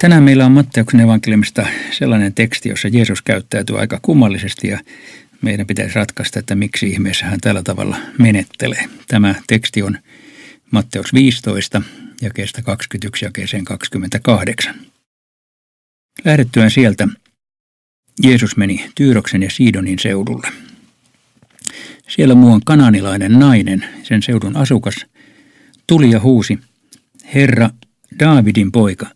Tänään meillä on Matteuksen evankeliumista sellainen teksti, jossa Jeesus käyttäytyy aika kummallisesti ja meidän pitäisi ratkaista, että miksi ihmeessä hän tällä tavalla menettelee. Tämä teksti on Matteus 15, jakeesta 21 jakeeseen 28. Lähdettyään sieltä Jeesus meni Tyyroksen ja Siidonin seudulle. Siellä muuan kananilainen nainen, sen seudun asukas, tuli ja huusi, Herra, Daavidin poika,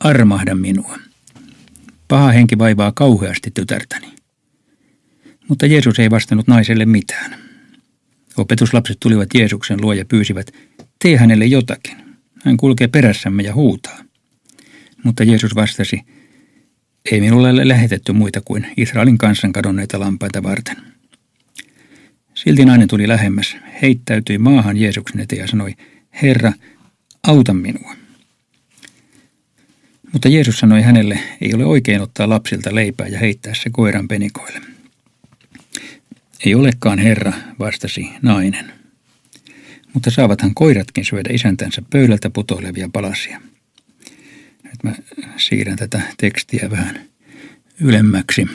armahda minua. Paha henki vaivaa kauheasti tytärtäni. Mutta Jeesus ei vastannut naiselle mitään. Opetuslapset tulivat Jeesuksen luo ja pyysivät, tee hänelle jotakin. Hän kulkee perässämme ja huutaa. Mutta Jeesus vastasi, ei minulle ole lähetetty muita kuin Israelin kansan kadonneita lampaita varten. Silti nainen tuli lähemmäs, heittäytyi maahan Jeesuksen eteen ja sanoi, Herra, auta minua. Mutta Jeesus sanoi hänelle, ei ole oikein ottaa lapsilta leipää ja heittää se koiran penikoille. Ei olekaan Herra, vastasi nainen. Mutta saavathan koiratkin syödä isäntänsä pöydältä putoilevia palasia. Nyt mä siirrän tätä tekstiä vähän ylemmäksi.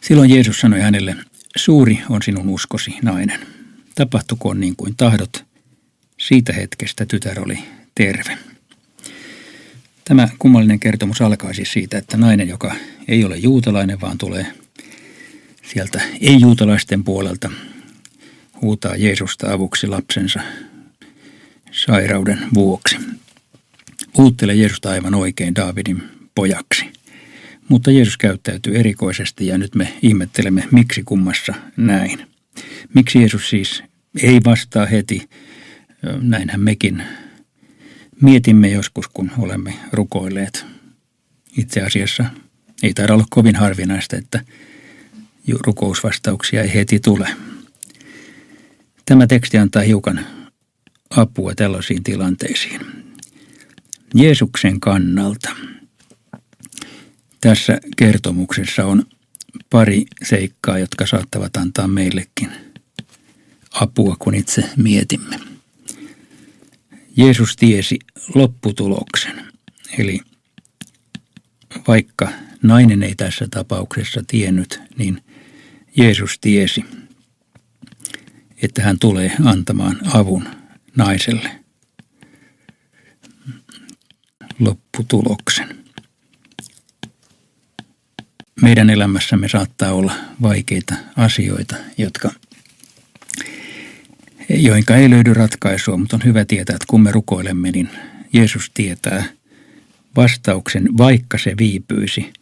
Silloin Jeesus sanoi hänelle, suuri on sinun uskosi, nainen. Tapahtukoon niin kuin tahdot. Siitä hetkestä tytär oli terve. Tämä kummallinen kertomus alkaa siis siitä, että nainen, joka ei ole juutalainen, vaan tulee sieltä ei-juutalaisten puolelta, huutaa Jeesusta avuksi lapsensa sairauden vuoksi. Uuttelee Jeesusta aivan oikein Daavidin pojaksi. Mutta Jeesus käyttäytyy erikoisesti ja nyt me ihmettelemme, miksi kummassa näin. Miksi Jeesus siis ei vastaa heti, näinhän mekin mietimme joskus, kun olemme rukoilleet. Itse asiassa ei taida olla kovin harvinaista, että rukousvastauksia ei heti tule. Tämä teksti antaa hiukan apua tällaisiin tilanteisiin. Jeesuksen kannalta tässä kertomuksessa on pari seikkaa, jotka saattavat antaa meillekin apua, kun itse mietimme. Jeesus tiesi lopputuloksen. Eli vaikka nainen ei tässä tapauksessa tiennyt, niin Jeesus tiesi, että hän tulee antamaan avun naiselle lopputuloksen. Meidän elämässämme saattaa olla vaikeita asioita, jotka joinka ei löydy ratkaisua, mutta on hyvä tietää, että kun me rukoilemme, niin Jeesus tietää vastauksen, vaikka se viipyisi,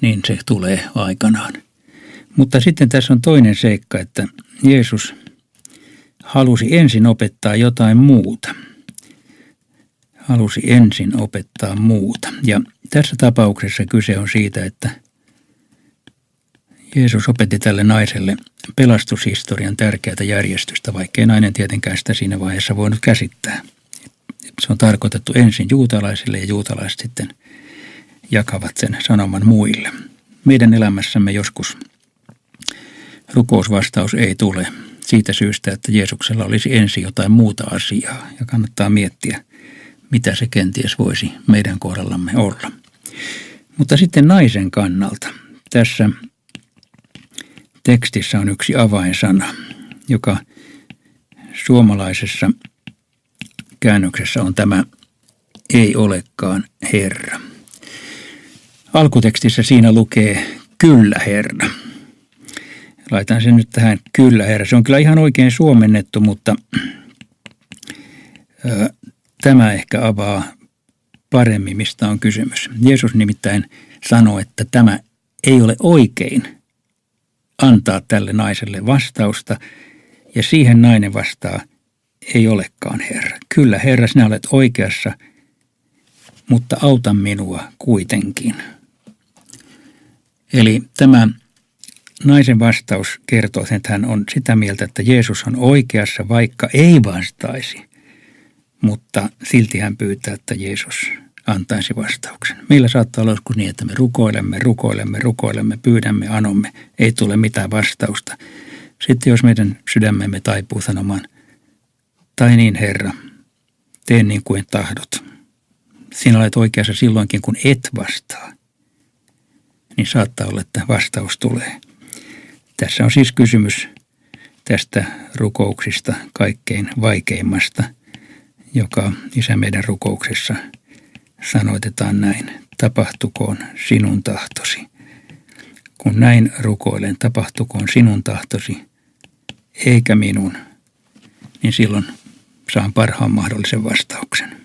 niin se tulee aikanaan. Mutta sitten tässä on toinen seikka, että Jeesus halusi ensin opettaa jotain muuta. Halusi ensin opettaa muuta. Ja tässä tapauksessa kyse on siitä, että Jeesus opetti tälle naiselle pelastushistorian tärkeää järjestystä, vaikkei nainen tietenkään sitä siinä vaiheessa voinut käsittää. Se on tarkoitettu ensin juutalaisille ja juutalaiset sitten jakavat sen sanoman muille. Meidän elämässämme joskus rukousvastaus ei tule siitä syystä, että Jeesuksella olisi ensin jotain muuta asiaa ja kannattaa miettiä, mitä se kenties voisi meidän kohdallamme olla. Mutta sitten naisen kannalta. Tässä tekstissä on yksi avainsana, joka suomalaisessa käännöksessä on tämä ei olekaan Herra. Alkutekstissä siinä lukee kyllä Herra. Laitan sen nyt tähän kyllä Herra. Se on kyllä ihan oikein suomennettu, mutta ö, tämä ehkä avaa paremmin, mistä on kysymys. Jeesus nimittäin sanoi, että tämä ei ole oikein antaa tälle naiselle vastausta ja siihen nainen vastaa, ei olekaan Herra. Kyllä Herra, sinä olet oikeassa, mutta auta minua kuitenkin. Eli tämä naisen vastaus kertoo että hän on sitä mieltä, että Jeesus on oikeassa, vaikka ei vastaisi. Mutta silti hän pyytää, että Jeesus antaisi vastauksen. Meillä saattaa olla joskus niin, että me rukoilemme, rukoilemme, rukoilemme, pyydämme, anomme, ei tule mitään vastausta. Sitten jos meidän sydämemme taipuu sanomaan, tai niin Herra, tee niin kuin tahdot, sinä olet oikeassa silloinkin, kun et vastaa, niin saattaa olla, että vastaus tulee. Tässä on siis kysymys tästä rukouksista kaikkein vaikeimmasta, joka Isä meidän rukouksessa sanoitetaan näin, tapahtukoon sinun tahtosi. Kun näin rukoilen, tapahtukoon sinun tahtosi, eikä minun, niin silloin saan parhaan mahdollisen vastauksen.